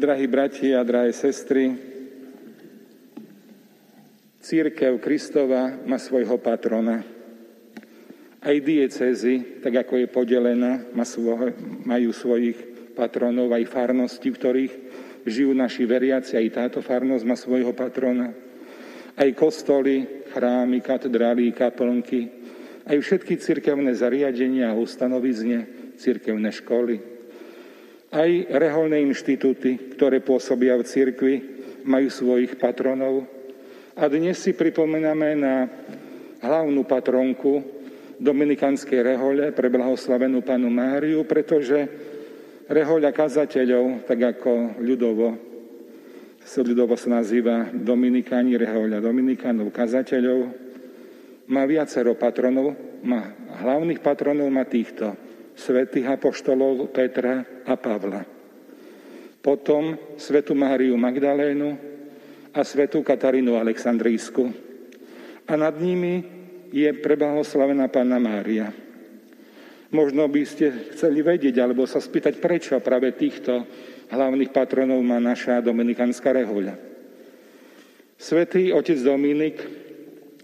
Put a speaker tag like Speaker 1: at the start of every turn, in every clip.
Speaker 1: Drahí bratia drahé sestry, Církev Kristova má svojho patrona. Aj diecezy, tak ako je podelená, majú svojich patronov, aj farnosti, v ktorých žijú naši veriaci, aj táto farnosť má svojho patrona. Aj kostoly, chrámy, katedrály, kaplnky, aj všetky cirkevné zariadenia a ustanovizne, cirkevné školy, aj reholné inštitúty, ktoré pôsobia v cirkvi, majú svojich patronov. A dnes si pripomíname na hlavnú patronku Dominikanskej rehole pre blahoslavenú panu Máriu, pretože rehoľa kazateľov, tak ako ľudovo, ľudovo sa nazýva Dominikáni, rehoľa Dominikánov, kazateľov, má viacero patronov, má hlavných patronov má týchto svätých apoštolov Petra a Pavla. Potom svetu Máriu Magdalénu a svetu Katarínu Aleksandrísku. A nad nimi je preblahoslavená Panna Mária. Možno by ste chceli vedieť alebo sa spýtať, prečo práve týchto hlavných patronov má naša dominikánska rehoľa. Svetý otec Dominik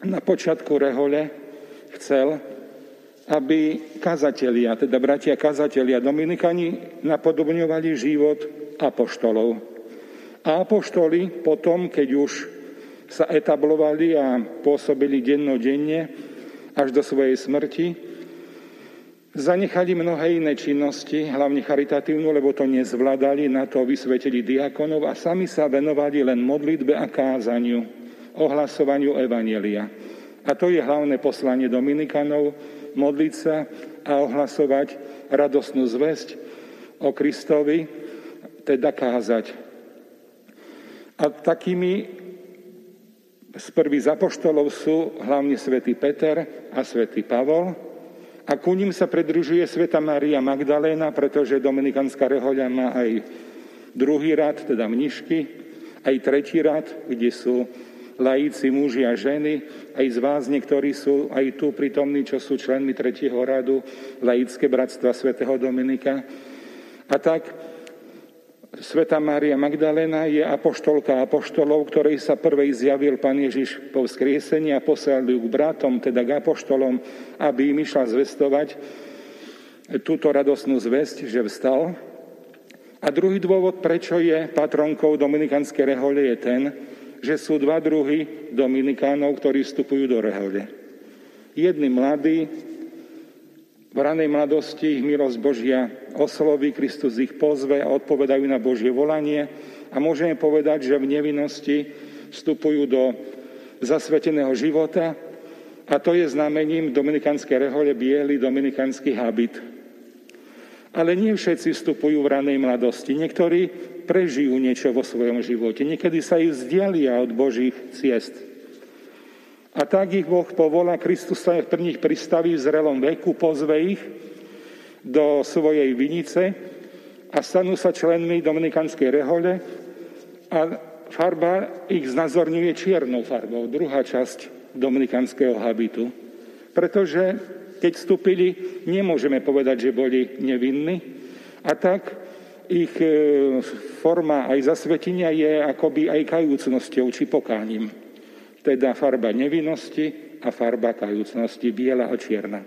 Speaker 1: na počiatku rehole chcel, aby kazatelia, teda bratia kazatelia Dominikani napodobňovali život apoštolov. A apoštoli potom, keď už sa etablovali a pôsobili dennodenne až do svojej smrti, zanechali mnohé iné činnosti, hlavne charitatívnu, lebo to nezvládali, na to vysvetili diakonov a sami sa venovali len modlitbe a kázaniu, ohlasovaniu Evanielia. A to je hlavné poslanie Dominikanov, modliť sa a ohlasovať radosnú zväzť o Kristovi, teda kázať. A takými z prvých apoštolov sú hlavne svätý Peter a svätý Pavol. A ku ním sa predružuje sveta Maria Magdaléna, pretože Dominikánska rehoľa má aj druhý rad, teda mnišky, aj tretí rad, kde sú lajíci, muži a ženy, aj z vás niektorí sú aj tu prítomní, čo sú členmi tretieho radu laické bratstva svätého Dominika. A tak Sveta Mária Magdalena je apoštolka apoštolov, ktorej sa prvej zjavil Pán Ježiš po vzkriesení a poslal ju k bratom, teda k apoštolom, aby im išla zvestovať túto radosnú zväzť, že vstal. A druhý dôvod, prečo je patronkou Dominikanskej rehole, je ten, že sú dva druhy Dominikánov, ktorí vstupujú do rehole. Jedni mladí, v ranej mladosti ich milosť Božia osloví, Kristus ich pozve a odpovedajú na Božie volanie a môžeme povedať, že v nevinnosti vstupujú do zasveteného života a to je znamením dominikanskej rehole biely dominikanský habit. Ale nie všetci vstupujú v ranej mladosti. Niektorí prežijú niečo vo svojom živote. Niekedy sa ich vzdialia od Božích ciest. A tak ich Boh povolá, Kristus sa v nich pristaví v zrelom veku, pozve ich do svojej vinice a stanú sa členmi Dominikanskej rehole a farba ich znazorňuje čiernou farbou, druhá časť dominikanského habitu. Pretože keď vstúpili, nemôžeme povedať, že boli nevinní. A tak ich e, forma aj zasvetenia je akoby aj kajúcnosťou či pokáním. Teda farba nevinnosti a farba kajúcnosti, biela a čierna.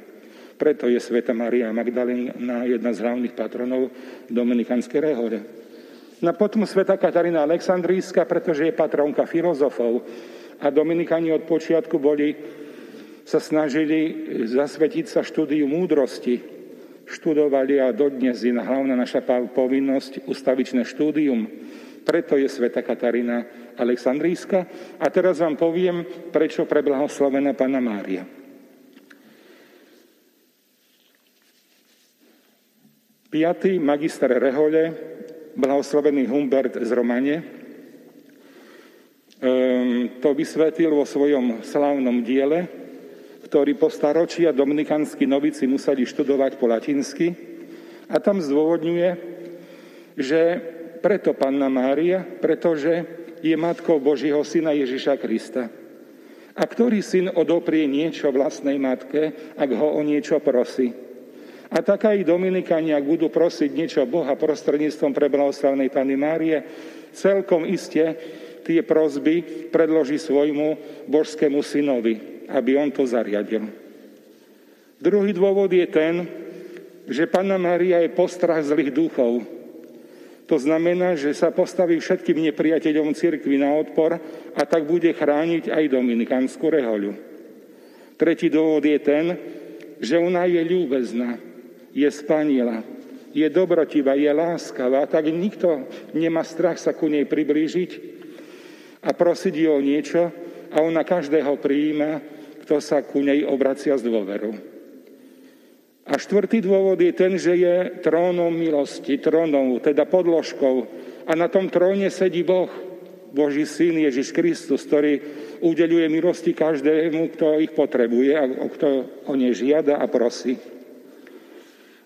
Speaker 1: Preto je Sveta Maria Magdalena jedna z hlavných patronov Dominikanskej rehole. No potom Sveta Katarína Aleksandríska, pretože je patronka filozofov a Dominikani od počiatku boli, sa snažili zasvetiť sa štúdiu múdrosti, študovali a dodnes je hlavná naša povinnosť ustavičné štúdium. Preto je Sveta Katarína Aleksandríska. A teraz vám poviem, prečo preblahoslavená Pana Mária. Piatý magister Rehole, blahoslavený Humbert z Romane, ehm, to vysvetlil vo svojom slávnom diele, ktorí po staročia dominikanskí novici museli študovať po latinsky a tam zdôvodňuje, že preto Panna Mária, pretože je matkou Božího syna Ježiša Krista. A ktorý syn odoprie niečo vlastnej matke, ak ho o niečo prosí? A tak aj Dominikani, ak budú prosiť niečo Boha prostredníctvom pre blahoslavnej Pany Márie, celkom iste tie prozby predloží svojmu božskému synovi, aby on to zariadil. Druhý dôvod je ten, že Panna Mária je postrach zlých duchov. To znamená, že sa postaví všetkým nepriateľom cirkvi na odpor a tak bude chrániť aj dominikánsku rehoľu. Tretí dôvod je ten, že ona je ľúbezná, je spaniela, je dobrotivá, je láskavá, tak nikto nemá strach sa ku nej priblížiť a prosiť ju o niečo a ona každého prijíma, kto sa ku nej obracia s dôverou. A štvrtý dôvod je ten, že je trónom milosti, trónom, teda podložkou. A na tom tróne sedí Boh, Boží syn Ježiš Kristus, ktorý udeluje milosti každému, kto ich potrebuje a kto o ne žiada a prosí.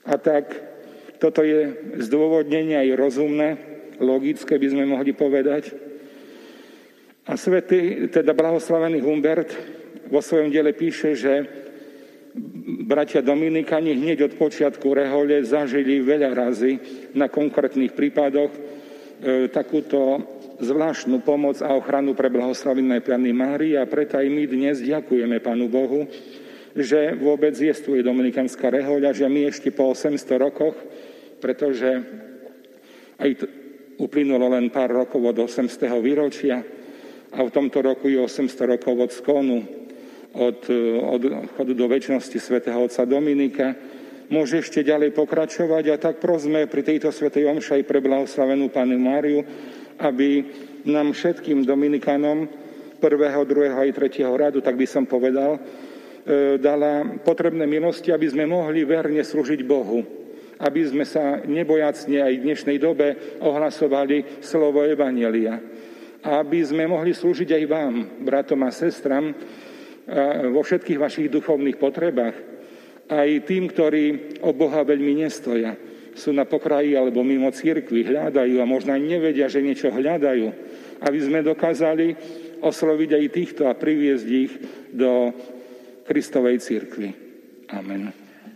Speaker 1: A tak toto je zdôvodnenie aj rozumné, logické by sme mohli povedať. A svätý, teda blahoslavený Humbert vo svojom diele píše, že bratia Dominikani hneď od počiatku rehole zažili veľa razy na konkrétnych prípadoch e, takúto zvláštnu pomoc a ochranu pre blahoslavené Pany Márii a preto aj my dnes ďakujeme Pánu Bohu, že vôbec jestvuje Dominikanská rehoľa, že my ešte po 800 rokoch, pretože aj t- uplynulo len pár rokov od 800. výročia a v tomto roku je 800 rokov od skonu, od, od chodu do väčšnosti svätého otca Dominika, môže ešte ďalej pokračovať a tak prosme pri tejto svetej omšaj pre blahoslavenú Pánu Máriu, aby nám všetkým Dominikanom prvého, druhého aj tretieho radu, tak by som povedal, E, dala potrebné milosti, aby sme mohli verne slúžiť Bohu. Aby sme sa nebojacne aj v dnešnej dobe ohlasovali slovo Evanelia. A aby sme mohli slúžiť aj vám, bratom a sestram, vo všetkých vašich duchovných potrebách. Aj tým, ktorí o Boha veľmi nestoja. Sú na pokraji alebo mimo církvy, hľadajú a možno aj nevedia, že niečo hľadajú. Aby sme dokázali osloviť aj týchto a priviesť ich do Kristovej církvi. Amen.